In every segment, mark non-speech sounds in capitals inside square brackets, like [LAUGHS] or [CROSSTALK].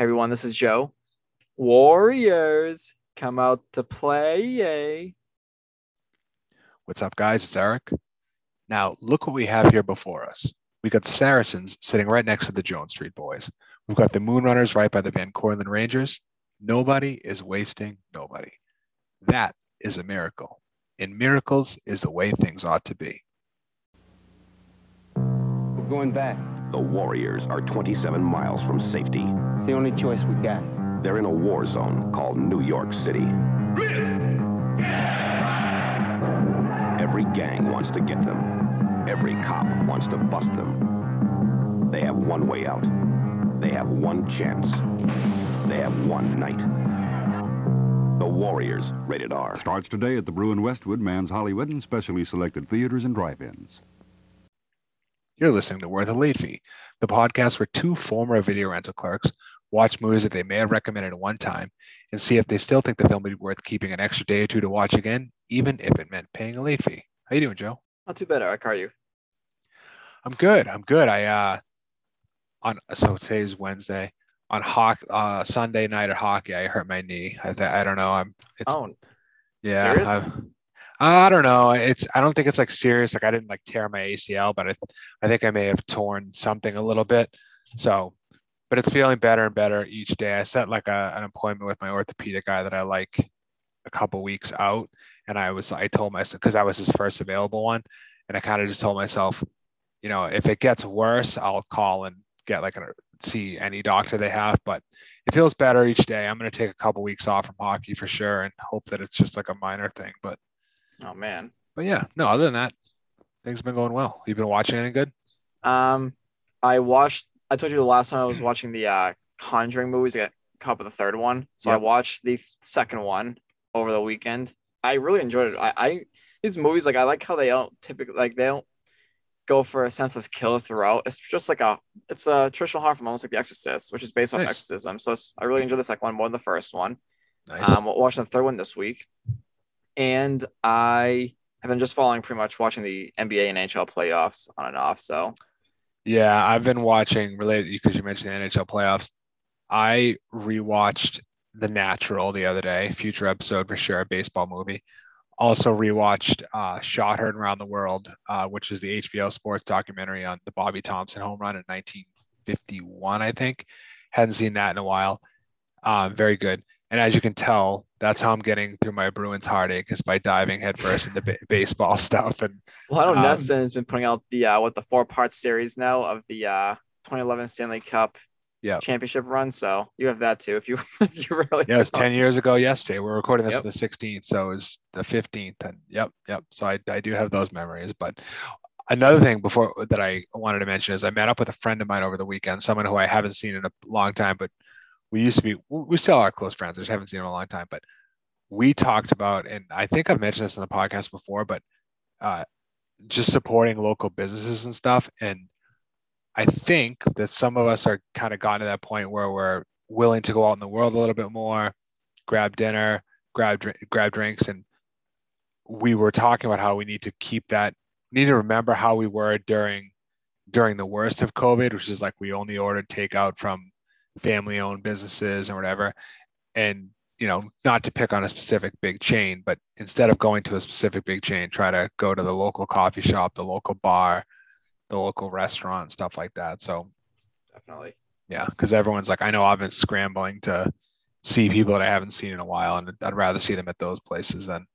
Hey everyone, this is Joe. Warriors come out to play. Yay. What's up, guys? It's Eric. Now, look what we have here before us. We got the Saracens sitting right next to the Jones Street Boys. We've got the Moonrunners right by the Van Cortlandt Rangers. Nobody is wasting nobody. That is a miracle. And miracles is the way things ought to be. We're going back. The Warriors are 27 miles from safety. It's the only choice we got. They're in a war zone called New York City. Every gang wants to get them. Every cop wants to bust them. They have one way out. They have one chance. They have one night. The Warriors, rated R. Starts today at the Bruin Westwood, Mann's Hollywood, and specially selected theaters and drive-ins. You're listening to Worth a Late Fee, the podcast where two former video rental clerks watch movies that they may have recommended at one time and see if they still think the film would be worth keeping an extra day or two to watch again, even if it meant paying a late fee. How you doing, Joe? Not too bad, Eric. How are you? I'm good. I'm good. I uh on so today's Wednesday. On hockey, uh, Sunday night at hockey, I hurt my knee. I, th- I don't know. I'm. It's Oh, yeah. serious? I don't know. It's. I don't think it's like serious. Like I didn't like tear my ACL, but I, I think I may have torn something a little bit. So, but it's feeling better and better each day. I set like a, an appointment with my orthopedic guy that I like a couple weeks out, and I was. I told myself because I was his first available one, and I kind of just told myself, you know, if it gets worse, I'll call and get like a see any doctor they have. But it feels better each day. I'm going to take a couple weeks off from hockey for sure, and hope that it's just like a minor thing. But oh man. but yeah, no. Other than that, things have been going well. You've been watching anything good? Um, I watched. I told you the last time I was [CLEARS THROAT] watching the uh Conjuring movies. I got caught with the third one, so I watched the second one over the weekend. I really enjoyed it. I, I these movies like I like how they don't typically like they don't go for a senseless kill throughout. It's just like a it's a traditional horror film, almost like The Exorcist, which is based on Nice. exorcism. So it's, I really enjoyed the second one more than the first one. Nice. Um, watching the third one this week, and I have been just following pretty much watching the NBA and NHL playoffs on and off. So yeah, I've been watching related because you mentioned the NHL playoffs. I rewatched The Natural the other day, future episode for sure, a baseball movie. Also rewatched uh, Shot Heard Around the World, uh, which is the HBO sports documentary on the Bobby Thomson home run in 1951, I think. Hadn't seen that in a while. Um, very good. And as you can tell, that's how I'm getting through my Bruins heartache is by diving headfirst into ba- [LAUGHS] baseball stuff. And Well, I know Um, NESN has been putting out the uh, what the four part series now of the uh, 2011 Stanley Cup Yep. championship run. So you have that too if you [LAUGHS] if you really Yeah, it was 10 years ago yesterday. We're recording this Yep. on the 16th, so it was the 15th. And yep, yep. So I, I do have those memories. But another thing before that I wanted to mention is I met up with a friend of mine over the weekend, someone who I haven't seen in a long time, but we used to be, we still are close friends. I just haven't seen him in a long time. But we talked about, and I think I've mentioned this in the podcast before, but uh, just supporting local businesses and stuff. And I think that some of us are kind of gotten to that point where we're willing to go out in the world a little bit more, grab dinner, grab grab drinks, and we were talking about how we need to keep that. Need to remember how we were during during the worst of COVID, which is like we only ordered takeout from family-owned businesses and whatever, and you know not to pick on a specific big chain, but instead of going to a specific big chain, try to go to the local coffee shop, the local bar, the local restaurant, stuff like that. So definitely. yeah, because everyone's like, I know I've been scrambling to see people that I haven't seen in a while, and I'd rather see them at those places than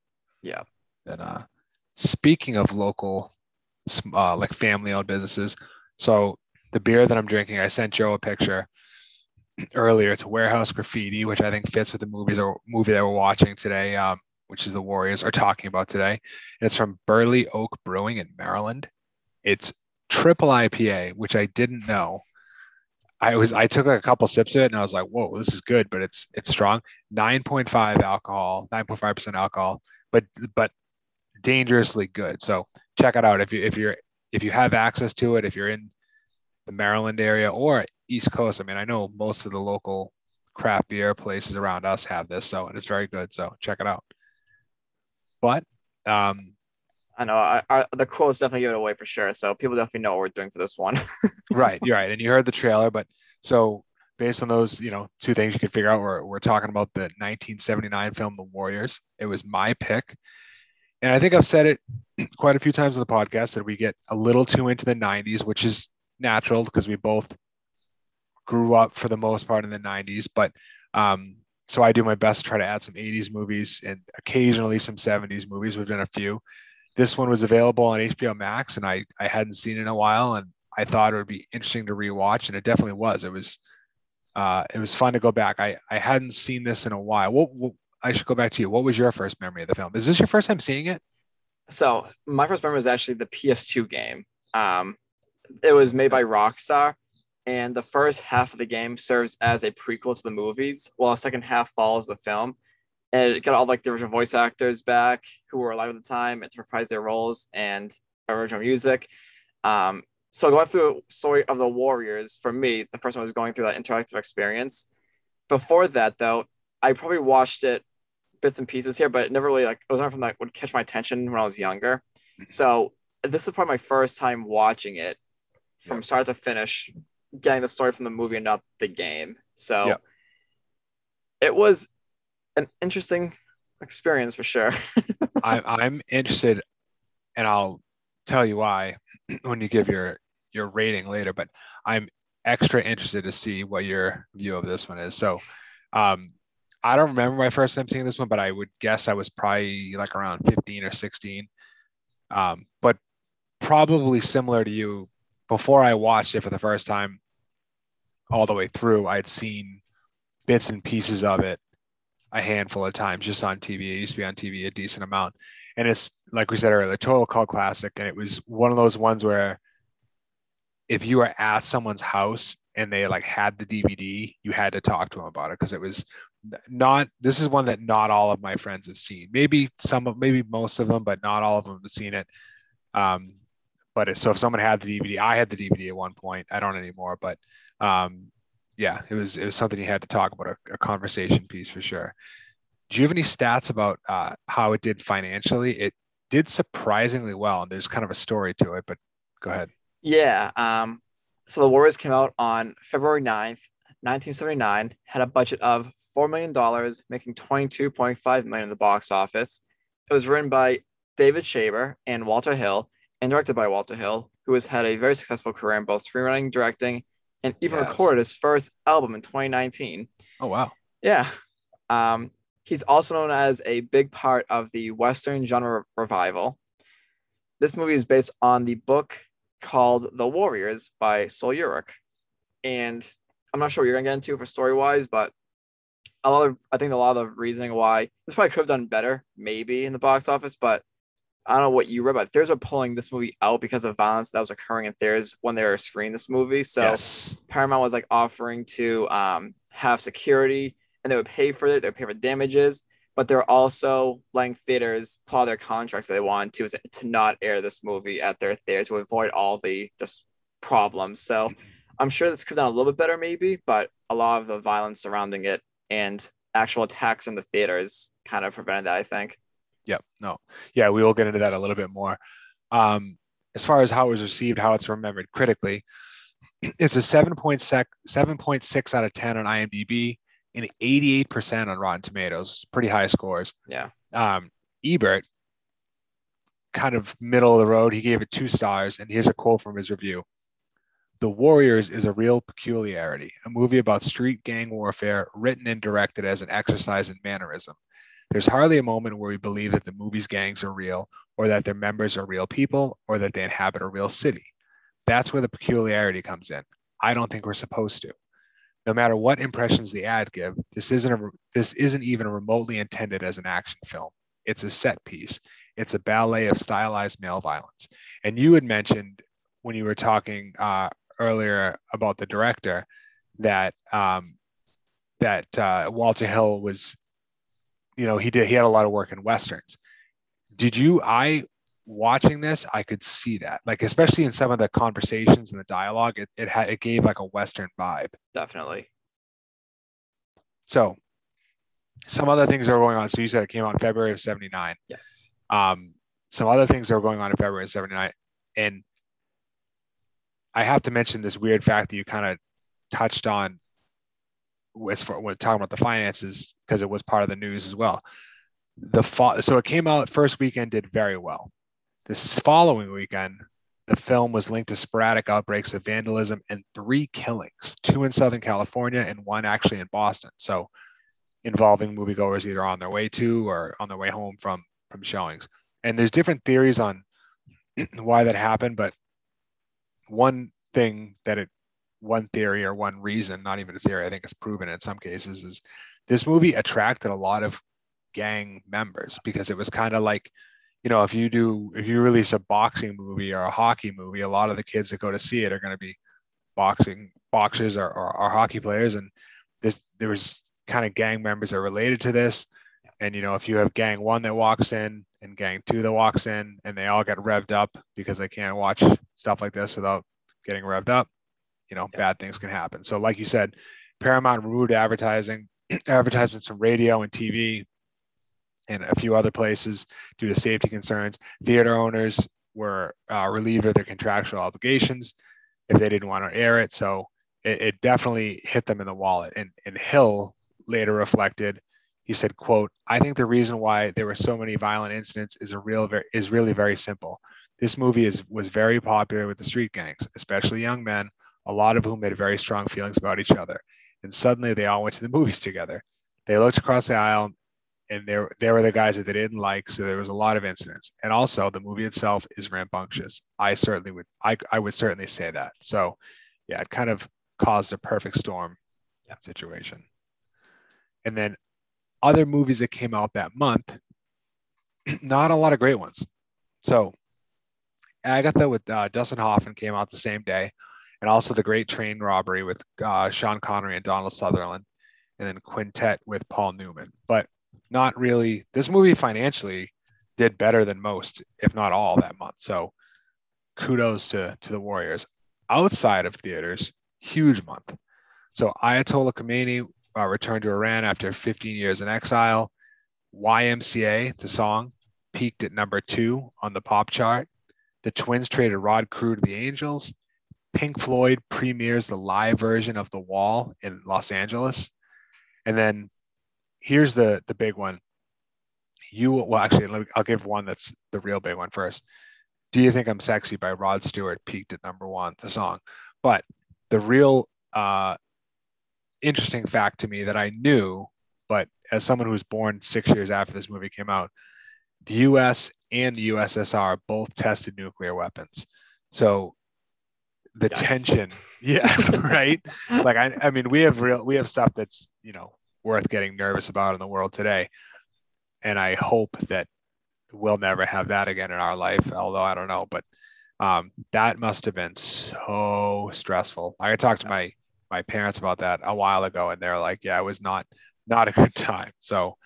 Yeah. than uh. Speaking of local, uh, like family-owned businesses, so the beer that I'm drinking, I sent Joe a picture earlier. It's Warehouse Graffiti, which I think fits with the movies or movie that we're watching today, um, which is the Warriors are talking about today. And it's from Burley Oak Brewing in Maryland. It's triple IPA, which I didn't know. I was I took a couple sips of it and I was like, whoa, this is good, but it's it's strong. 9.5 alcohol, 9.5% alcohol, but but dangerously good. So check it out if you if you're if you have access to it, if you're in the Maryland area or East Coast. I mean, I know most of the local craft beer places around us have this, so and it's very good. So check it out. But um, I know I, I, the quotes definitely give it away for sure. So people definitely know what we're doing for this one. [LAUGHS] right, you're right, and you heard the trailer. But so based on those, you know, two things you could figure out, we're, we're talking about the 1979 film The Warriors. It was my pick. And I think I've said it [CLEARS THROAT] quite a few times on the podcast that we get a little too into the 90s, which is natural because we both grew up for the most part in the 90s. But um, so I do my best to try to add some 80s movies and occasionally some 70s movies. We've done a few. This one was available on HBO Max, and I I hadn't seen it in a while, and I thought it would be interesting to rewatch, and it definitely was. It was uh, it was fun to go back. I I hadn't seen this in a while. What, what I should go back to you. What was your first memory of the film? Is this your first time seeing it? So my first memory was actually the PS2 game. Um, it was made by Rockstar, and the first half of the game serves as a prequel to the movies, while the second half follows the film and it got all like the original voice actors back who were alive at the time and to reprise their roles and original music. Um, so going through story of the Warriors for me, the first one was going through that interactive experience. Before that, though, I probably watched it bits and pieces here, but it never really like it was not from that would catch my attention when I was younger. So this is probably my first time watching it from start to finish, getting the story from the movie and not the game. So Yeah. it was an interesting experience for sure. [LAUGHS] I, I'm interested, and I'll tell you why [CLEARS THROAT] when you give your your rating later. But I'm extra interested to see what your view of this one is. So, um, I don't remember my first time seeing this one, but I would guess I was probably like around 15 or 16. Um, but probably similar to you, before I watched it for the first time, all the way through, I'd seen bits and pieces of it a handful of times just on TV. It used to be on TV a decent amount. And it's like we said earlier, a total cult classic. And it was one of those ones where if you were at someone's house and they like had the DVD, you had to talk to them about it because it was not this is one that not all of my friends have seen. Maybe some of maybe most of them, but not all of them have seen it. Um, but so if someone had the DVD, I had the DVD at one point. I don't anymore, but um, yeah, it was it was something you had to talk about a, a conversation piece for sure. Do you have any stats about uh, how it did financially? It did surprisingly well, and there's kind of a story to it. But go ahead. Yeah. Um, so the Warriors came out on February 9th, 1979, had a budget of $4 million, making 22.5 million in the box office. It was written by David Shaber and Walter Hill and directed by Walter Hill, who has had a very successful career in both screenwriting, directing, and even Yes. recorded his first album in 2019. Oh wow. Yeah. Um, he's also known as a big part of the Western genre revival. This movie is based on the book called The Warriors by Sol Yurick. And I'm not sure what you're gonna get into for story wise, but a lot of I think a lot of the reasoning why this probably could have done better, maybe in the box office, but I don't know what you read, but theaters are pulling this movie out because of violence that was occurring in theaters when they were screening this movie. So yes. Paramount was like offering to um, have security and they would pay for it, they would pay for damages, but they're also letting theaters pull their contracts that they want to to not air this movie at their theaters to avoid all the just problems. So I'm sure this could have done a little bit better, maybe, but a lot of the violence surrounding it and actual attacks in the theaters kind of prevented that, I think. Yep. No. Yeah, we will get into that a little bit more. Um, as far as how it was received, how it's remembered critically, [CLEARS THROAT] it's a 7.6, 7.6 out of 10 on IMDb and 88% on Rotten Tomatoes. Pretty high scores. Yeah. Um, Ebert, kind of middle of the road, he gave it two stars. And here's a quote from his review The Warriors is a real peculiarity, a movie about street gang warfare written and directed as an exercise in mannerism. There's hardly a moment where we believe that the movie's gangs are real, or that their members are real people, or that they inhabit a real city. That's where the peculiarity comes in. I don't think we're supposed to. No matter what impressions the ad give, this isn't a, this isn't even remotely intended as an action film. It's a set piece. It's a ballet of stylized male violence. And you had mentioned when you were talking uh, earlier about the director that um, that uh, Walter Hill was you know he did he had a lot of work in westerns. Did you i watching this i could see that. Like especially in some of the conversations and the dialogue it, it had it gave like a western vibe. Definitely. so some other things are going on. So you said it came out in february of 79 Yes. um some other things were going on in february of 79 and i have to mention this weird fact that you kind of touched on as for when talking about the finances because it was part of the news as well. The fall, so it came out first weekend did very well. This following weekend, the film was linked to sporadic outbreaks of vandalism and three killings, two in Southern California and one actually in Boston. So involving moviegoers either on their way to or on their way home from from showings. And there's different theories on [CLEARS THROAT] why that happened, but one thing that it one theory or one reason, not even a theory, I think it's proven in some cases, is this movie attracted a lot of gang members because it was kind of like, you know, if you do if you release a boxing movie or a hockey movie, a lot of the kids that go to see it are going to be boxing boxers or, or, or hockey players, and this there was kind of gang members are related to this. And you know, if you have gang one that walks in and gang two that walks in, and they all get revved up because they can't watch stuff like this without getting revved up, you know, Yeah. bad things can happen. So, like you said, Paramount removed advertising, [CLEARS THROAT] advertisements from radio and TV, and a few other places due to safety concerns. Theater owners were uh, relieved of their contractual obligations if they didn't want to air it. So it, it definitely hit them in the wallet. And, and Hill later reflected, he said, "quote I think the reason why there were so many violent incidents is a real is really very simple. This movie is was very popular with the street gangs, especially young men, a lot of whom had very strong feelings about each other. And suddenly they all went to the movies together. They looked across the aisle and there there were the guys that they didn't like so there was a lot of incidents and also the movie itself is rambunctious i certainly would i, I would certainly say that so yeah it kind of caused a perfect storm Yeah. situation and then other movies that came out that month [CLEARS THROAT] not a lot of great ones so agatha with uh, dustin hoffman came out the same day and also the great train robbery with uh, sean connery and donald sutherland and then quintet with paul newman. But not really this movie financially did better than most if not all that month. So kudos to to the warriors. Outside of theaters huge month. So ayatollah khomeini uh, returned to iran after 15 years in exile. Ymca the song peaked at number two on the pop chart. The twins traded rod carew to the angels pink floyd premieres the live version of the wall in los angeles and then here's the the big one. You well actually me, I'll give one that's the real big one first. Do you think I'm sexy by Rod Stewart peaked at number one, the song. But the real uh, interesting fact to me that I knew, but as someone who was born six years after this movie came out, the U.S. and the USSR both tested nuclear weapons. So the Yikes. tension, [LAUGHS] yeah, [LAUGHS] right. Like I, I mean, we have real, we have stuff that's you know worth getting nervous about in the world today. And I hope that we'll never have that again in our life, although I don't know. But um, that must have been so stressful. I talked to my my parents about that a while ago, and they're like, "Yeah, it was not not a good [LAUGHS] time." So,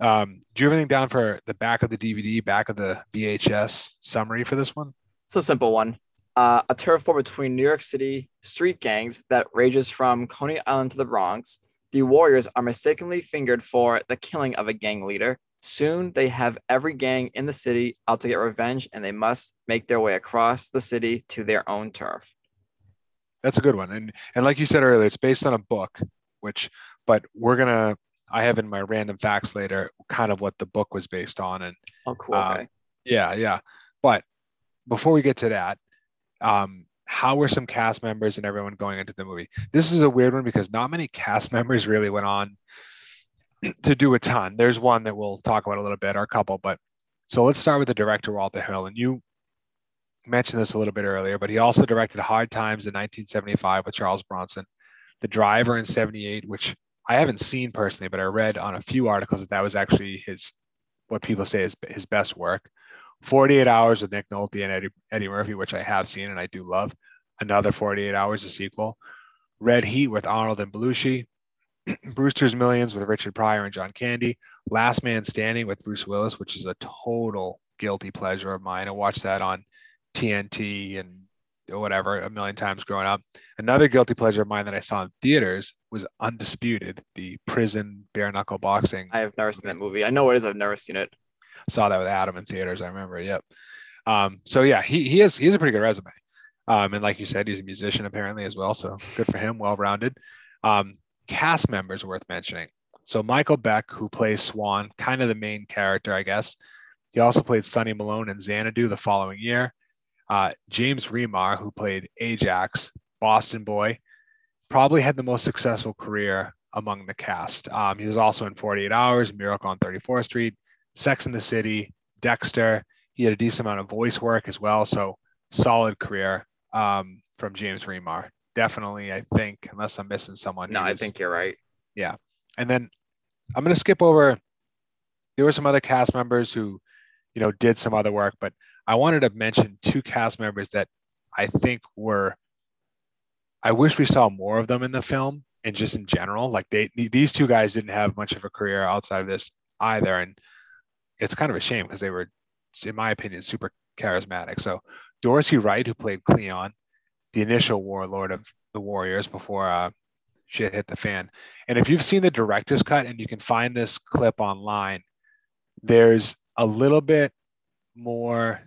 um, do you have anything down for the back of the DVD, back of the VHS summary for this one? It's a simple one. Uh, a turf war between New York City street gangs that rages from Coney Island to the Bronx. The Warriors are mistakenly fingered for the killing of a gang leader. Soon they have every gang in the city out to get revenge, and they must make their way across the city to their own turf. That's a good one. And and like you said earlier, it's based on a book, which but we're gonna I have in my random facts later kind of what the book was based on. And Oh, cool. Um, yeah, yeah. But before we get to that, um, how were some cast members and everyone going into the movie? This is a weird one because not many cast [LAUGHS] members really went on [CLEARS THROAT] to do a ton. There's one that we'll talk about a little bit, or a couple, but so let's start with the director Walter Hill. And you mentioned this a little bit earlier, but he also directed Hard Times in 1975 with Charles Bronson, The Driver in 78, which I haven't seen personally, but I read on a few articles that that was actually his, what people say is his best work. 48 Hours with Nick Nolte and Eddie, Eddie Murphy, which I have seen and I do love. Another 48 Hours, a sequel. Red Heat with Arnold and Belushi. [CLEARS THROAT] Brewster's Millions with Richard Pryor and John Candy. Last Man Standing with Bruce Willis, which is a total guilty pleasure of mine. I watched that on TNT and whatever a million times growing up. Another guilty pleasure of mine that I saw in theaters was Undisputed, the prison bare knuckle boxing. I have never seen that movie. I know it is. I've never seen it. Saw that with Adam in theaters. I remember. Yep. Um, so yeah, he he has he has a pretty good resume. Um, and like you said, he's a musician apparently as well. So good for him, well rounded. Um, cast members worth mentioning. So Michael Beck, who plays Swan, kind of the main character, I guess. He also played Sonny Malone in Xanadu the following year. Uh, James Remar, who played Ajax, Boston Boy, probably had the most successful career among the cast. Um, he was also in 48 Hours, Miracle on 34th Street, Sex in the City, Dexter. He had a decent amount of voice work as well. So solid career um, from James Remar. Definitely, I think, unless I'm missing someone. No, I was- think you're right. Yeah. And then I'm going to skip over. There were some other cast members who, you know, did some other work, but I wanted to mention two cast members that I think were. I wish we saw more of them in the film and just in general. Like they, these two guys didn't have much of a career outside of this either, and it's kind of a shame because they were, in my opinion, super charismatic. So Dorsey Wright, who played Cleon, the initial warlord of the Warriors before uh, shit hit the fan. And if you've seen the director's cut and you can find this clip online, there's a little bit more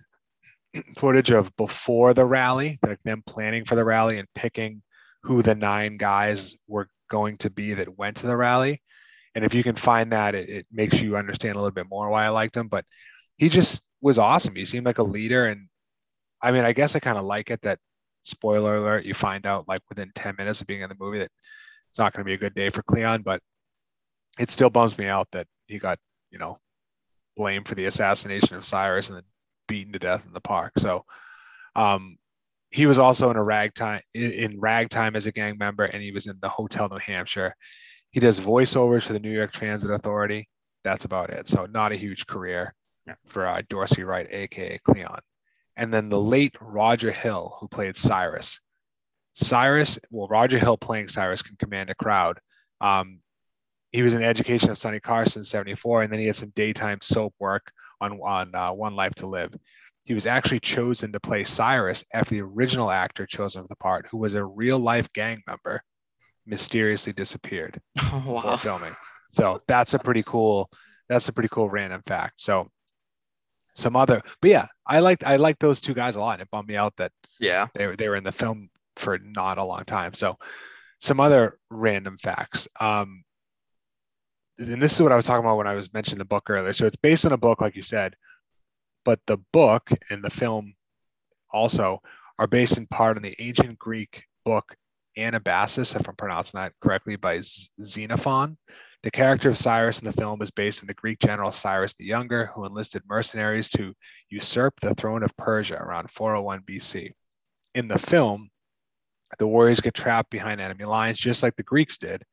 [CLEARS THROAT] footage of before the rally, like them planning for the rally and picking who the nine guys were going to be that went to the rally. And if you can find that, it, it makes you understand a little bit more why I liked him. But he just was awesome. He seemed like a leader. And I mean, I guess I kind of like it that spoiler alert, you find out like within 10 minutes of being in the movie that it's not going to be a good day for Cleon, but it still bums me out that he got, you know, blamed for the assassination of Cyrus and then beaten to death in the park. So um, he was also in a ragtime in, ragtime as a gang member, and he was in the Hotel New Hampshire. He does voiceovers for the New York Transit Authority. That's about it. So not a huge career Yeah. for uh, Dorsey Wright, aka Cleon. And then the late Roger Hill, who played Cyrus. Cyrus, well, Roger Hill playing Cyrus can command a crowd. Um, he was in Education of Sonny Carson, 74, and then he had some daytime soap work on, on uh, One Life to Live. He was actually chosen to play Cyrus after the original actor chosen for the part, who was a real life gang member, mysteriously disappeared [LAUGHS] before wow. filming. So that's a pretty cool, that's a pretty cool random fact. So some other, but yeah, I liked I liked those two guys a lot. It bummed me out that Yeah. they were they were in the film for not a long time. So some other random facts. Um, and this is what I was talking about when I was mentioning the book earlier. So it's based on a book, like you said, but the book and the film also are based in part on the ancient Greek book Anabasis, if I'm pronouncing that correctly, by Xenophon. The character of Cyrus in the film is based on the Greek general Cyrus the Younger, who enlisted mercenaries to usurp the throne of Persia around 401 BC. In the film, the warriors get trapped behind enemy lines, just like the Greeks did.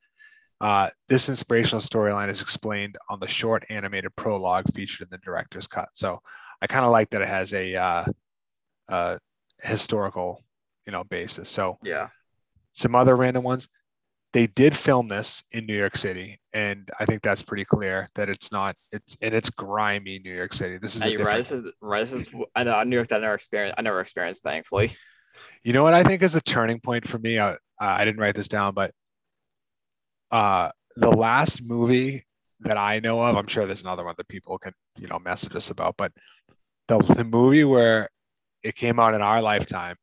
Uh, this inspirational storyline is explained on the short animated prologue featured in the director's cut. So I kind of like that it has a uh, historical, you know, basis. So Yeah. Some other random ones. They did film this in New York City, and I think that's pretty clear that it's not. It's and it's grimy New York City. This is Hey, right. This is right. This is I know New York that I never experienced. I never experienced, thankfully. You know what I think is a turning point for me? I, I didn't write this down, but uh, the last movie that I know of, I'm sure there's another one that people can, you know, message us about, but the, the movie where it came out in our lifetime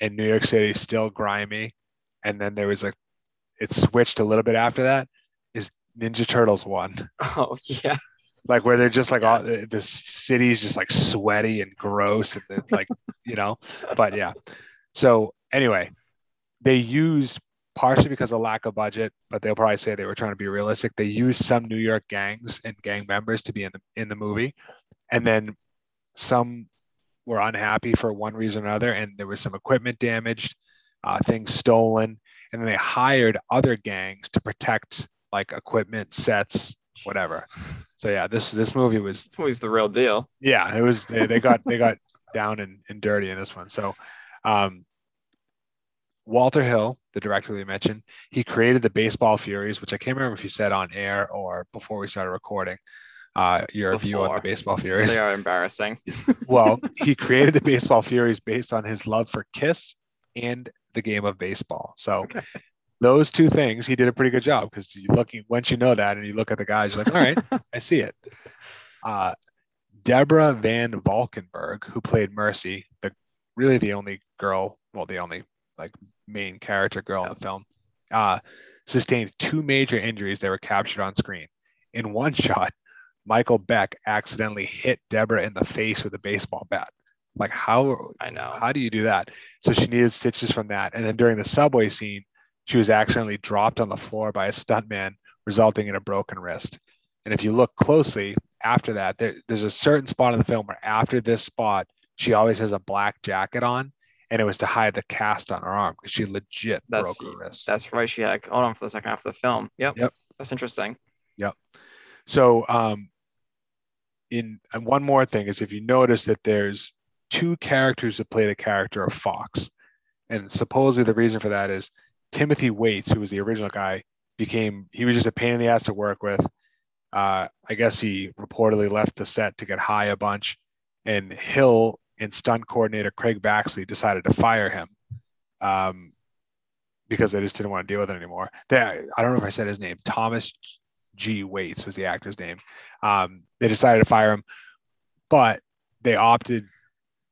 and New York City is still grimy, and then there was a, it switched a little bit after that, is Ninja Turtles 1. [LAUGHS] Oh yeah. Like where they're just like all Yes. the city's just like sweaty and gross and then, like [LAUGHS] you know but yeah so anyway they used partially because of lack of budget but they'll probably say they were trying to be realistic they used some new york gangs and gang members to be in the in the movie and then some were unhappy for one reason or another and there was some equipment damaged uh, things stolen and then they hired other gangs to protect like equipment sets whatever so yeah this this movie was This movie's the real deal. yeah, it was they, they got they got [LAUGHS] down and, and dirty in this one. So um Walter Hill, the director we mentioned, he created the Baseball Furies, which I can't remember if he said on air or before we started recording. Uh, your view on the Baseball Furies. They are embarrassing. well, he [LAUGHS] created the Baseball Furies based on his love for Kiss and the game of baseball. So [LAUGHS] Okay. those two things, he did a pretty good job because you looking once you know that and you look at the guys, you're like, all right, [LAUGHS] I see it. Uh, Deborah Van Valkenburgh, who played Mercy, the really the only girl, well, the only like main character girl in the film. Uh, sustained two major injuries that were captured on screen. In one [LAUGHS] shot, Michael Beck accidentally hit Deborah in the face with a baseball bat. Like how I know. how do you do that? So she needed stitches from that. And then during the subway scene, she was accidentally dropped on the floor by a stuntman, resulting in a broken wrist. And if you look closely after that, there, there's a certain spot in the film where after this spot, she always has a black jacket on, and it was to hide the cast on her arm because she legit That's broke her wrist. that's right. She had hold on for the second half of the film. Yep. Yep. That's interesting. Yep. So, um, in and one more thing is if you notice that there's two characters that played a character of Fox, and supposedly the reason for that is Timothy Waites, who was the original guy, became he was just a pain in the ass to work with. Uh, I guess he reportedly left the set to get high a bunch, and Hill and stunt coordinator Craig Baxley decided to fire him um, because they just didn't want to deal with it anymore. They, I don't know if I said his name. Thomas G. Waites was the actor's name. Um, they decided to fire him, but they opted.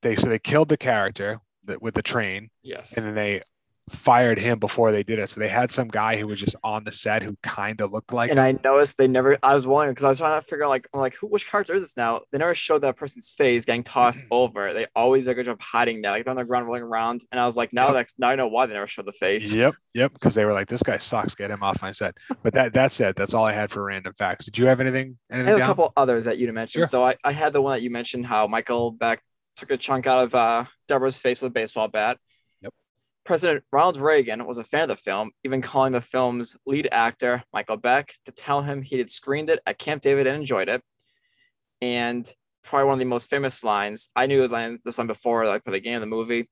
They so they killed the character that, with the train, Yes. and then they fired him before they did it. So they had some guy who was just on the set who kind of looked like and I noticed they never. I was wondering because I was trying to figure out like, I'm like, who, which character is this now? They never showed that person's face getting tossed mm-hmm. over. They always do a good job hiding that, like they're on the ground rolling around. And I was like, now Yep. that's now I know why they never showed the face. Yep, yep. Because they were like, "This guy sucks. Get him off my set." But that that's it. That's all I had for random facts. Did you have anything? I Anything have a down? couple others that you mentioned. Sure. So I, I had the one that you mentioned how Michael Beck took a chunk out of uh, Deborah's face with a baseball bat. Yep. President Ronald Reagan was a fan of the film, even calling the film's lead actor, Michael Beck, to tell him he had screened it at Camp David and enjoyed it. And probably one of the most famous lines, I knew the line, this line before, like for the game of the movie.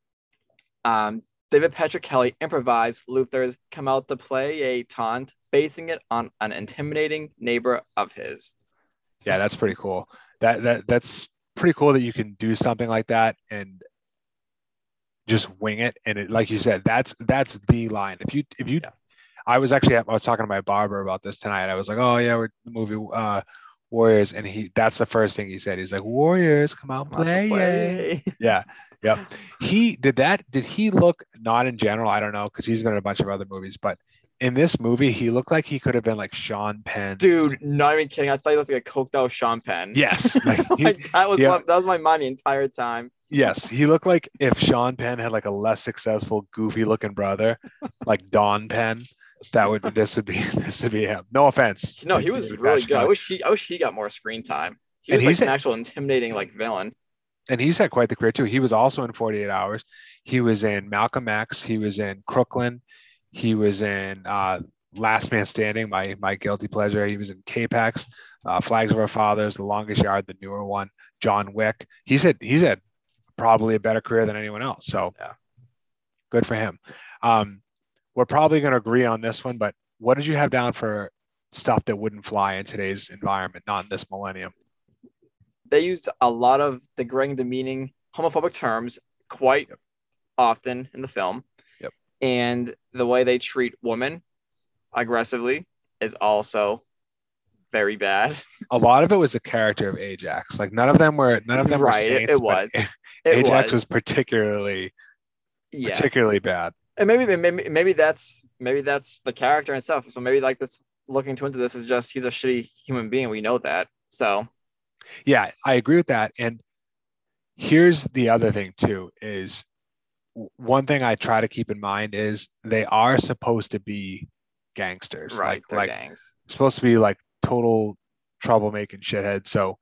Um, David Patrick Kelly improvised Luther's come out to play a taunt, basing it on an intimidating neighbor of his. Yeah, that's pretty cool. That that that's pretty cool that you can do something like that and just wing it. And it, like you said, that's that's the line. If you if you, Yeah. I was actually I was talking to my barber about this tonight. I was like, oh yeah, we're the movie uh, Warriors, and he that's the first thing he said. He's like, Warriors, come out Come play. yay." play. [LAUGHS] Yeah, yep. He did that. Did he look not in general? I don't know because he's been in a bunch of other movies, but in this movie, he looked like he could have been like Sean Penn. Dude, not even kidding. I thought he looked like a coked out Sean Penn. Yes. [LAUGHS] Like, he- Like, that was yeah. my, that was my mind the entire time. Yes, he looked like if Sean Penn had like a less successful, goofy looking brother, like Don Penn. That would this would be [LAUGHS] this would be him. No offense. No, he was really good. I wish he I wish he got more screen time. He And was like an actual intimidating like villain. and he's had quite the career too. He was also in 48 Hours. He was in Malcolm X. He was in Crooklyn. He was in uh, Last Man Standing, my my guilty pleasure. He was in K-Pax, uh, Flags of Our Fathers, The Longest Yard, the newer one, John Wick. He's had he's had probably a better career than anyone else. So Yeah. good for him. Um, we're probably going to agree on this one, but what did you have down for stuff that wouldn't fly in today's environment, not in this millennium? They used a lot of degrading, demeaning, homophobic terms quite often in the film. And the way they treat women aggressively is also very bad. [LAUGHS] a lot of it was the character of Ajax. Like none of them were none of them Right, were saints, [LAUGHS] it was. It Ajax was, was, particularly yes. particularly bad. and maybe maybe maybe that's maybe that's the character stuff. So maybe like this looking to into this is just he's a shitty human being. We know that. So Yeah, I agree with that. And here's the other thing too is one thing I try to keep in mind is they are supposed to be gangsters. right, Like, like gangs. supposed to be like total troublemaking shitheads. So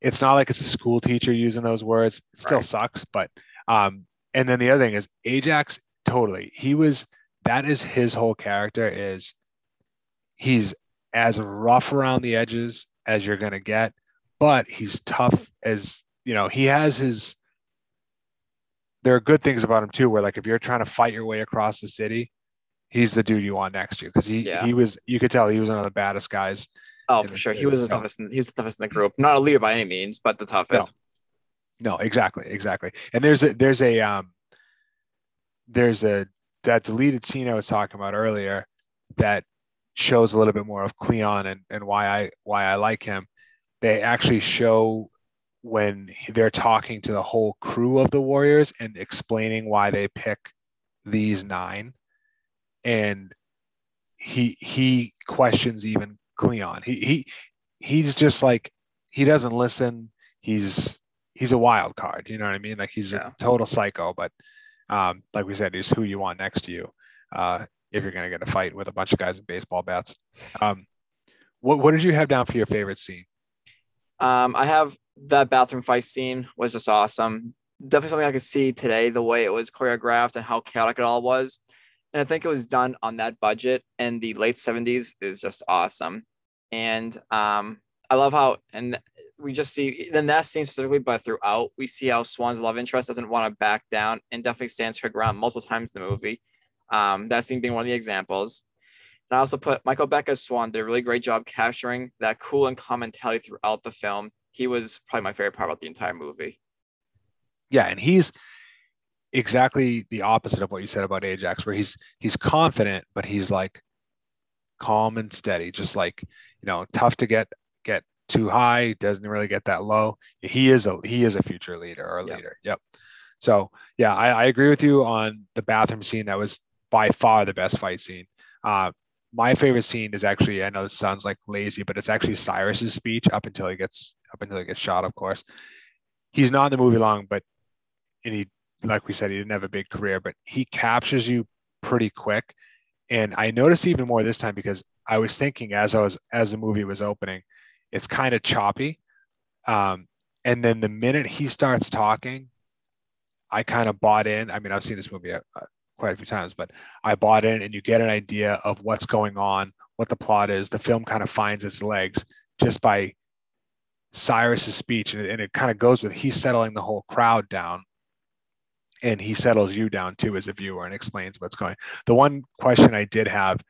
it's not like it's a school teacher using those words. It still Right. sucks, but um, and then the other thing is Ajax totally. He was that is his whole character is he's as rough around the edges as you're gonna get, but he's tough as you know, he has his there are good things about him too, where like if you're trying to fight your way across the city, he's the dude you want next to you because he Yeah. he was you could tell he was one of the baddest guys. Oh, for sure. He was the so- toughest. In, he was the toughest in the group. Not a leader by any means, but the toughest. No, exactly, exactly. And there's a there's a um there's a that deleted scene I was talking about earlier that shows a little bit more of Cleon and, and why I why I like him. They actually show when they're talking to the whole crew of the Warriors and explaining why they pick these nine. And he he questions even Cleon. He he he's just like he doesn't listen. He's he's a wild card. You know what I mean? Like he's Yeah. a total psycho. But um, like we said, he's who you want next to you uh, if you're gonna get a fight with a bunch of guys in baseball bats. Um, what what did you have down for your favorite scene? Um, I have that bathroom fight scene was just awesome. Definitely something I could see today, the way it was choreographed and how chaotic it all was. And I think it was done on that budget in the late 70s is just awesome. And um, I love how, and we just see in that scene specifically, but throughout, we see how Swan's love interest doesn't want to back down and definitely stands her ground multiple times in the movie. Um, that scene being one of the examples. And I also put Michael Beck as Swan did a really great job capturing that cool and calm mentality throughout the film. He was probably my favorite part about the entire movie. Yeah, and he's exactly the opposite of what you said about Ajax, where he's he's confident, but he's like calm and steady, just like you know, tough to get get too high, doesn't really get that low. He is a he is a future leader or a Yeah. leader. Yep. So yeah, I, I agree with you on the bathroom scene. That was by far the best fight scene. Uh, my favorite scene is actually I know it sounds like lazy, but it's actually Cyrus's speech up until he gets up until he gets shot. Of course, he's not in the movie long, but and he like we said he didn't have a big career, but he captures you pretty quick. And I noticed even more this time because I was thinking as I was as the movie was opening, it's kind of choppy. Um, and then the minute he starts talking, I kind of bought in. I mean, I've seen this movie uh, quite a few times, but I bought in, and you get an idea of what's going on, what the plot is. The film kind of finds its legs just by Cyrus's speech, and it, and it kind of goes with he's settling the whole crowd down, and he settles you down too as a viewer and explains what's going. The one question I did have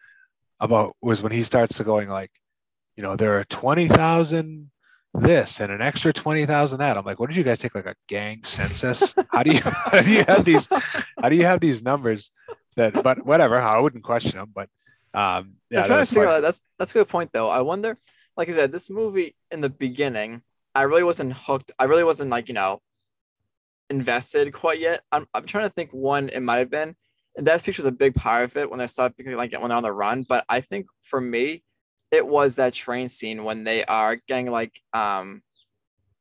about was when he starts to going like, you know, there are twenty thousand this and an extra 20,000 that. I'm like, what did you guys take like a gang census? How do you [LAUGHS] how do you have these how do you have these numbers that but whatever, I wouldn't question them, but um yeah, I'm trying to figure fun. out that's that's a good point though. I wonder, like I said, this movie in the beginning, I really wasn't hooked. I really wasn't like you know invested quite yet. I'm I'm trying to think one it might have been. And that speech was a big part of it when they started like when they're on the run. But I think for me, it was that train scene when they are getting like um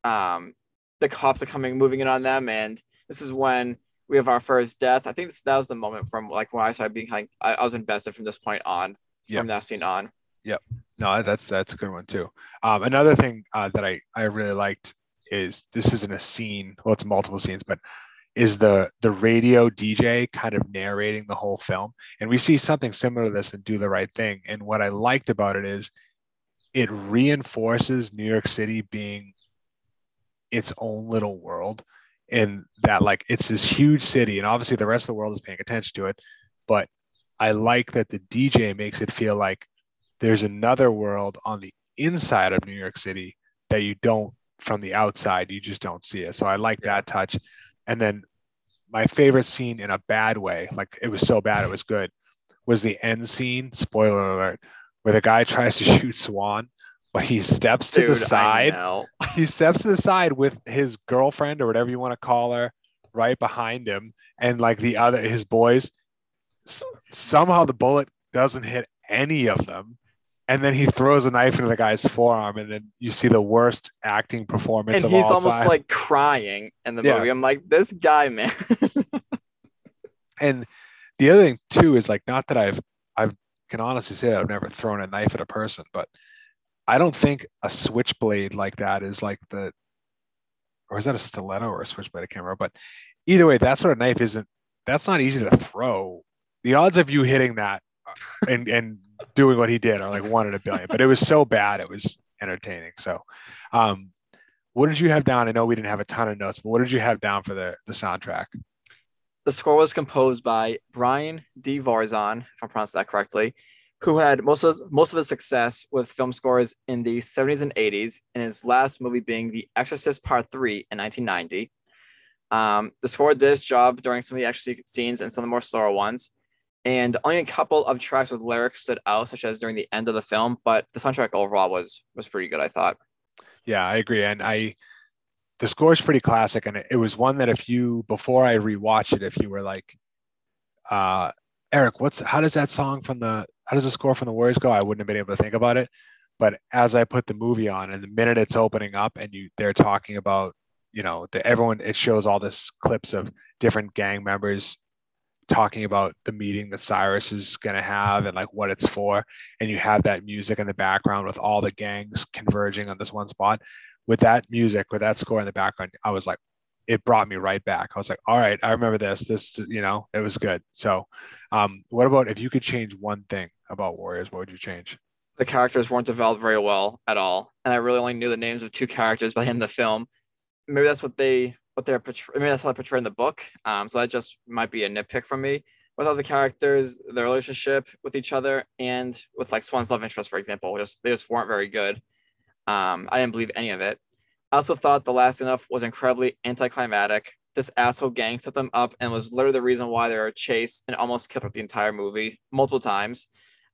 um the cops are coming moving in on them and this is when we have our first death. I think this, that was the moment from like when I started being like I, I was invested from this point on Yep. from that scene on. Yep no, that's that's a good one too. Um, another thing uh, that I I really liked is this isn't a scene. Well, it's multiple scenes, but is the the radio DJ kind of narrating the whole film, and we see something similar to this in Do the Right Thing. And what I liked about it is it reinforces New York City being its own little world, and that like it's this huge city, and obviously the rest of the world is paying attention to it, but I like that the DJ makes it feel like there's another world on the inside of New York City that you don't from the outside, you just don't see it. So I like that touch. And then my favorite scene in a bad way, like it was so bad it was good, was the end scene, spoiler alert, where the guy [LAUGHS] tries to shoot Swan, but he steps to Dude, the side. [LAUGHS] He steps to the side with his girlfriend or whatever you want to call her right behind him. And like the other, his boys, somehow the bullet doesn't hit any of them. And then he throws a knife into the guy's forearm, and then you see the worst acting performance and he's almost time. like crying in the Yeah. movie. I'm like, this guy, man. [LAUGHS] and the other thing too is like not that I've I can honestly say that I've never thrown a knife at a person, but I don't think a switchblade like that is like the or is that a stiletto or a switchblade? I can't remember. But either way, that sort of knife isn't that's not easy to throw. The odds of you hitting that uh, and and doing what he did or like one in a billion. But it was so bad it was entertaining. So um what did you have down? I know we didn't have a ton of notes, but what did you have down for the the soundtrack? the score was composed by Brian D. Varzon, if I'm pronouncing that correctly, who had most of most of his success with film scores in the 70s and 80s, and his last movie being The Exorcist Part 3 in 1990. Um, the score did job during some of the action scenes and some of the more slower ones. And only a couple of tracks with lyrics stood out, such as during the end of the film, but the soundtrack overall was was pretty good, I thought. Yeah, I agree. And I, the score is pretty classic. And it, was one that if you, before I rewatch it, if you were like, uh, Eric, what's, how does that song from the, how does the score from the Warriors go? I wouldn't have been able to think about it. But as I put the movie on, and the minute it's opening up, and you they're talking about, you know, the, everyone it shows all this clips of different gang members talking about the meeting that Cyrus is going to have and like what it's for. And you have that music in the background with all the gangs converging on this one spot. With that music, with that score in the background, I was like, it brought me right back. I was like, all right, I remember this. This, you know, it was good. So, um, what about if you could change one thing about Warriors, what would you change? The characters weren't developed very well at all, and I really only knew the names of two characters by the end of the film. Maybe that's what they what they're portray- maybe that's how they portray in the book. Um, so that just might be a nitpick from me. With other characters, their relationship with each other, and with like Swan's love interest, for example, just they just weren't very good. Um, I didn't believe any of it. I also thought The Last Enough was incredibly anticlimactic. This asshole gang set them up and was literally the reason why they were chased and almost killed with the entire movie multiple times.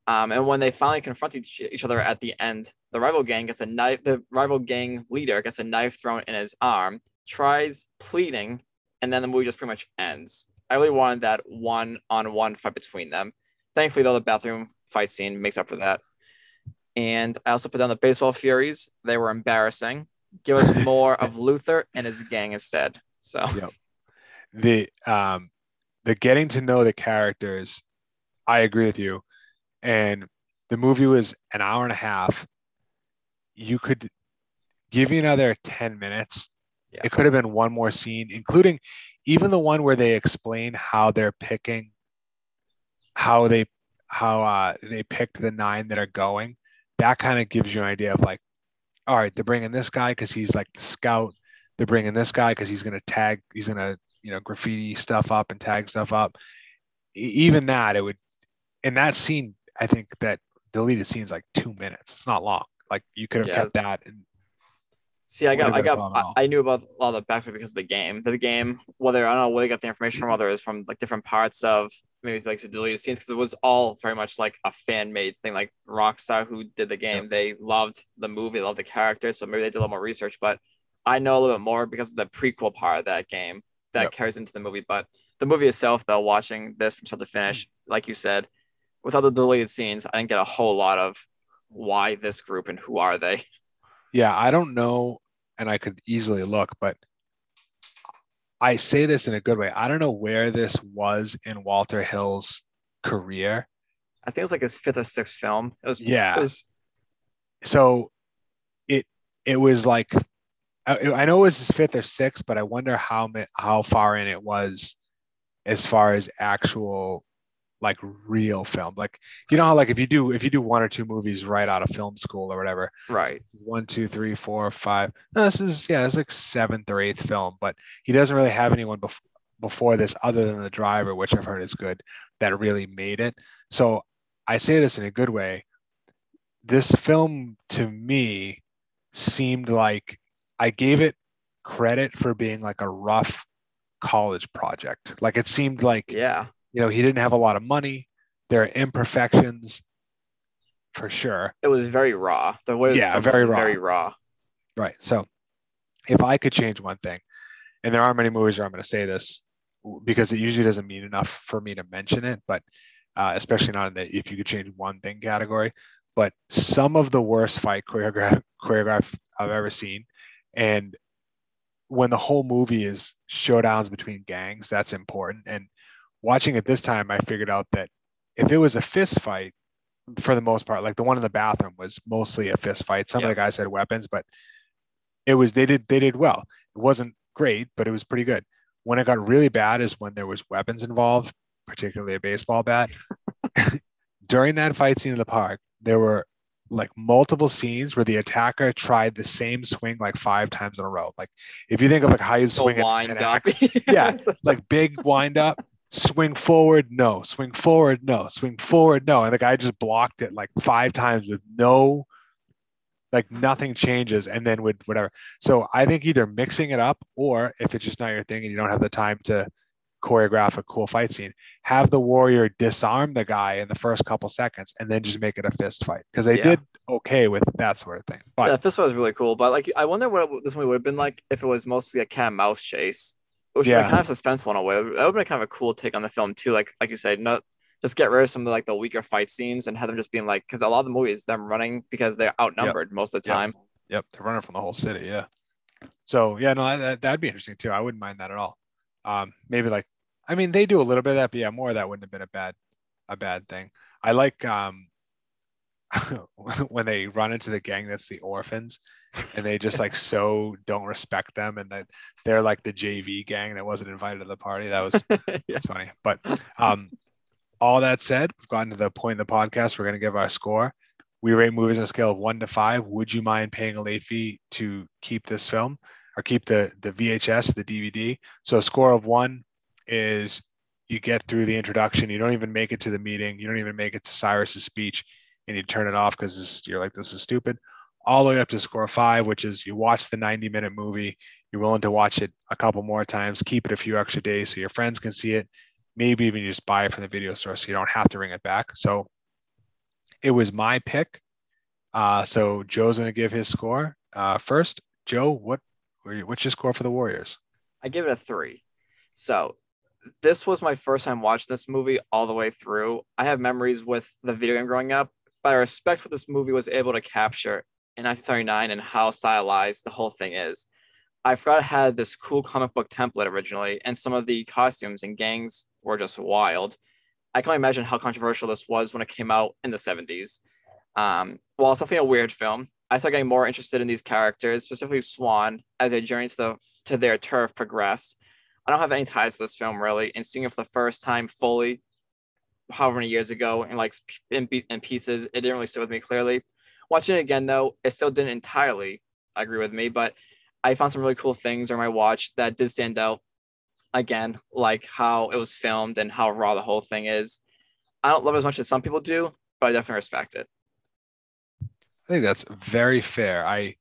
Um, and when they finally confront each, each other at the end, the rival gang gets a knife. The rival gang leader gets a knife thrown in his arm, tries pleading, and then the movie just pretty much ends. I really wanted that one-on-one fight between them. Thankfully, though, the bathroom fight scene makes up for that. And I also put down the baseball furies. They were embarrassing. Give us [LAUGHS] more of Luther and his gang instead. So Yep. the um the getting to know the characters i agree with you and the movie was an hour and a half you could give me another 10 minutes Yeah. it could have been one more scene including even the one where they explain how they're picking how they how uh they picked the nine that are going. That kind of gives you an idea of like all right they're bringing this guy because he's like the scout. They're bringing this guy because he's going to tag he's going to you know graffiti stuff up and tag stuff up. E- even that it would in that scene i think that deleted scene's like two minutes. It's not long. Like you could have Yeah. kept that and See, I got, I got, I, knew about all the backstory because of the game. The game, whether I don't know where they got the information from, whether it's from like different parts of maybe like the deleted scenes, because it was all very much like a fan made thing. Like Rockstar, who did the game, they loved the movie, loved the characters, so maybe they did a little more research. But I know a little bit more because of the prequel part of that game that carries into the movie. But the movie itself, though, watching this from start to finish, like you said, without the deleted scenes, I didn't get a whole lot of why this group and who are they. Yeah i don't know and i could easily look but i say this in a good way i don't know where this was in walter hill's career I think it was like his fifth or sixth film. It was Yeah. It was so it it was like I, I know it was his fifth or sixth, but I wonder how how far in it was as far as actual like real film. Like you know how like if you do if you do one or two movies right out of film school or whatever, right. one, two, three, four, five. No, this is yeah, it's like seventh or eighth film, but he doesn't really have anyone bef- before this other than the driver, which I've heard is good, that really made it. So I say this in a good way. This film to me seemed like I gave it credit for being like a rough college project. Like it seemed like Yeah. You know he didn't have a lot of money. There are imperfections for sure. It was very raw. The way it was Yeah, very raw. very raw. Right. So if I could change one thing, and there aren't many movies where I'm going to say this because it usually doesn't mean enough for me to mention it, but uh, especially not in the if you could change one thing category. But some of the worst fight choreograph choreograph I've ever seen, and when the whole movie is showdowns between gangs, that's important. And watching it this time, I figured out that if it was a fist fight, for the most part, like the one in the bathroom was mostly a fist fight. Some Yeah. of the guys had weapons, but it was they did they did well. It wasn't great, but it was pretty good. When it got really bad is when there was weapons involved, particularly a baseball bat. [LAUGHS] During that fight scene in the park, there were like multiple scenes where the attacker tried the same swing like five times in a row. Like if you think of like how you swing an- wind an up. axe, [LAUGHS] Yeah. like big wind up, swing forward, no, swing forward, no, swing forward, no. And the guy just blocked it like five times with no, like nothing changes and then with whatever. So I think either mixing it up or if it's just not your thing and you don't have the time to choreograph a cool fight scene, have the warrior disarm the guy in the first couple seconds and then just make it a fist fight. Because they Yeah. did okay with that sort of thing. But yeah, this was really cool. But like, I wonder what this movie would have been like if it was mostly a cat mouse chase, which Yeah. kind of suspenseful in a way. That would be kind of a cool take on the film too. Like, like you said, not just get rid of some of like the weaker fight scenes and have them just being like because a lot of the movies them running because they're outnumbered most of the Yep. time. Yep, they're running from the whole city. Yeah. So yeah, no, that, that'd be interesting too. I wouldn't mind that at all. Um, maybe like, I mean, they do a little bit of that, but yeah, more of that wouldn't have been a bad, a bad thing. I like um, [LAUGHS] when they run into the gang that's the orphans, and they just like so don't respect them, and that they're like the JV gang that wasn't invited to the party. That was [LAUGHS] yeah. it's funny. But um, all that said, we've gotten to the point in the podcast. We're going to give our score. We rate movies on a scale of one to five. Would you mind paying a late fee to keep this film or keep the the VHS, the DVD? So a score of one is you get through the introduction, you don't even make it to the meeting, you don't even make it to Cyrus's speech, and you turn it off because you're like, this is stupid. All the way up to score five, which is you watch the 90 minute movie, you're willing to watch it a couple more times, keep it a few extra days so your friends can see it. Maybe even you just buy it from the video store so you don't have to bring it back. So it was my pick. Uh, so Joe's going to give his score uh, first. Joe, what what's your score for the Warriors? I give it a three. So this was my first time watching this movie all the way through. I have memories with the video game growing up, but I respect what this movie was able to capture in 1979 and how stylized the whole thing is. I forgot it had this cool comic book template originally, and some of the costumes and gangs were just wild. I can only imagine how controversial this was when it came out in the 70s. Um, while it's definitely a weird film, I started getting more interested in these characters, specifically Swan, as their journey to the to their turf progressed. I don't have any ties to this film really, and seeing it for the first time fully, however many years ago, and like in, in pieces, it didn't really sit with me clearly. Watching it again though, it still didn't entirely agree with me, but I found some really cool things during my watch that did stand out. Again, like how it was filmed and how raw the whole thing is. I don't love it as much as some people do, but I definitely respect it. I think that's very fair. I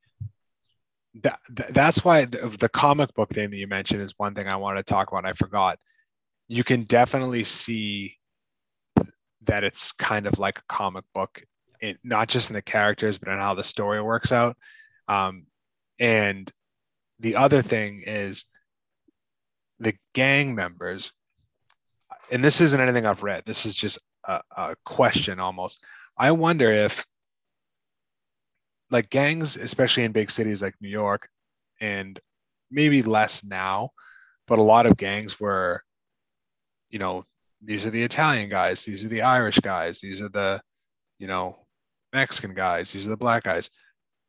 that, that- that's why the, the comic book thing that you mentioned is one thing I wanted to talk about. I forgot. You can definitely see that it's kind of like a comic book, it, not just in the characters, but in how the story works out. Um, and the other thing is the gang members, and this isn't anything I've read. This is just a, a question almost. I wonder if like gangs, especially in big cities like New York, and maybe less now, but a lot of gangs were, you know, these are the Italian guys, these are the Irish guys, these are the, you know, Mexican guys, these are the black guys.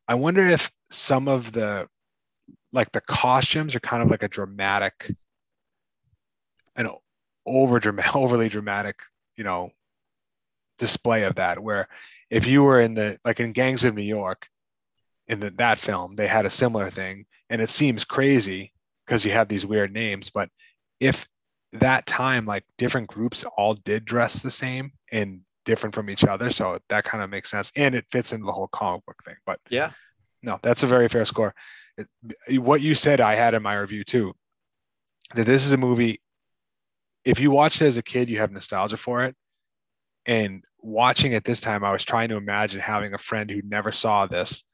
I wonder if some of the like the costumes are kind of like a dramatic and over dramatic [LAUGHS] overly dramatic, you know, display of that where if you were in the like in gangs of new york in the, that film they had a similar thing and it seems crazy because you have these weird names but if that time like different groups all did dress the same and different from each other so that kind of makes sense and it fits into the whole comic book thing but Yeah. no that's a very fair score it, what you said i had in my review too that this is a movie if you watched it as a kid you have nostalgia for it and watching it this time, I was trying to imagine having a friend who never saw this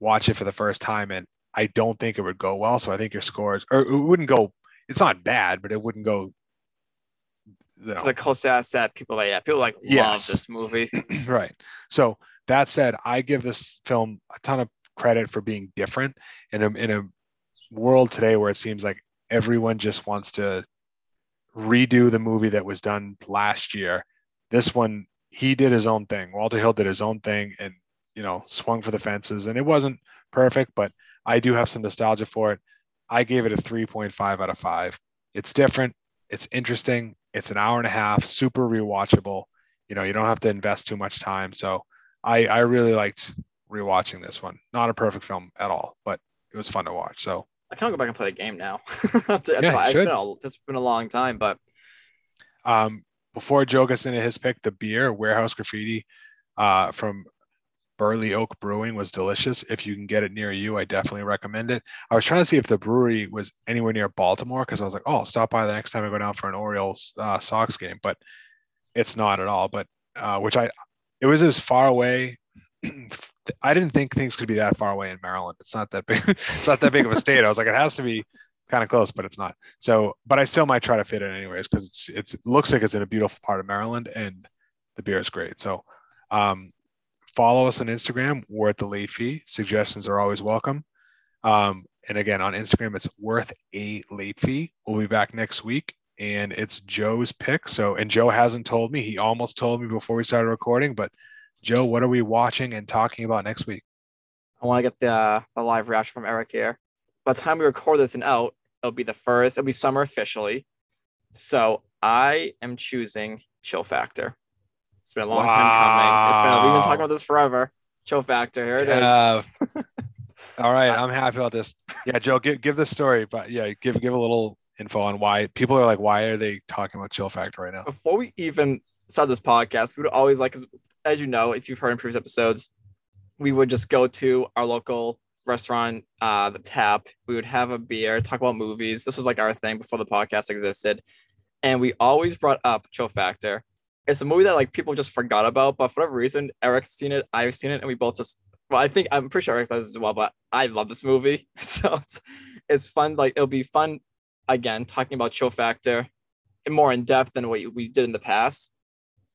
watch it for the first time, and I don't think it would go well. So I think your scores, or it wouldn't go. It's not bad, but it wouldn't go. You It's know, the closest that people like, yeah, people like Yes. love this movie. [CLEARS THROAT] right. So that said, I give this film a ton of credit for being different in a in a world today where it seems like everyone just wants to redo the movie that was done last year. This one, he did his own thing. Walter Hill did his own thing and you know swung for the fences, and it wasn't perfect, but I do have some nostalgia for it. I gave it a 3.5 out of five. It's different. It's interesting. It's an hour and a half, super rewatchable. You know, you don't have to invest too much time. So I, I really liked rewatching this one. Not a perfect film at all, but it was fun to watch. So I kind of go back and play the game now. [LAUGHS] After- Yeah, it's, been a, it's been a long time, but um, before Joe gets into his pick, the beer Warehouse Graffiti uh, from Burley Oak Brewing was delicious. If you can get it near you, I definitely recommend it. I was trying to see if the brewery was anywhere near Baltimore because I was like, oh, I'll stop by the next time I go down for an Orioles uh, Sox game, but it's not at all. But uh, which I, it was as far away. [CLEARS THROAT] I didn't think things could be that far away in Maryland. It's not that big. [LAUGHS] it's not that big of a state. I was like, it has to be kind of close, but it's not. So, but I still might try to fit it anyways because it's it's it looks like it's in a beautiful part of Maryland and the beer is great. So, um, follow us on Instagram. We're at the late fee. Suggestions are always welcome. Um, and again, on Instagram, it's worth a late fee. We'll be back next week, and it's Joe's pick. So, and Joe hasn't told me. He almost told me before we started recording, but Joe, what are we watching and talking about next week? I want to get the, uh, the live reaction from Eric here. By the time we record this and out, it'll be the first, it'll be summer officially. So I am choosing Chill Factor. It's been a long time coming. It's been, we've been talking about this forever. Chill Factor, here it is. Yeah. [LAUGHS] All right, I'm happy about this. Yeah, Joe, give give the story, but yeah, give give a little info on why people are like, why are they talking about Chill Factor right now? before we even start this podcast, we would always like, as you know, if you've heard in previous episodes, we would just go to our local restaurant, uh, the tap. We would have a beer, talk about movies. This was like our thing before the podcast existed, and we always brought up Chill Factor. It's a movie that like people just forgot about, but for whatever reason, Eric's seen it, I've seen it, and we both just. Well, I think I'm pretty sure Eric does as well, but I love this movie, [LAUGHS] so it's it's fun. Like it'll be fun again talking about Chill Factor more in depth than what we did in the past.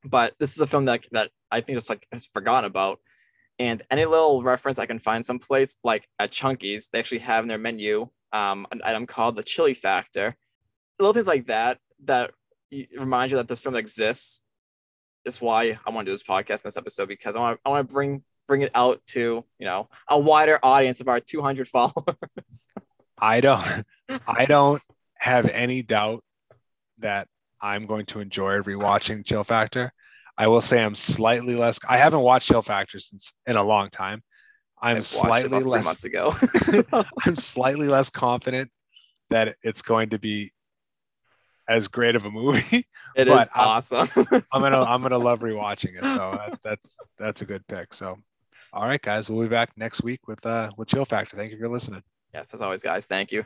But this is a film that that I think just like has forgotten about. And any little reference I can find someplace, like at Chunky's, they actually have in their menu um, an item called the Chili Factor. Little things like that that remind you that this film exists. Is why I want to do this podcast in this episode because I want I want to bring bring it out to you know a wider audience of our 200 followers. I don't I don't have any doubt that I'm going to enjoy rewatching Chill Factor. I will say I'm slightly less. I haven't watched Chill Factor since in a long time. I'm I've slightly less. months ago. [LAUGHS] [LAUGHS] I'm slightly less confident that it's going to be as great of a movie. [LAUGHS] It is But I'm- awesome. I'm gonna [LAUGHS] I'm gonna love rewatching it. So that, that's that's a good pick. So, all right, guys, we'll be back next week with uh with Chill Factor. Thank you for listening. yes, as always, guys. Thank you.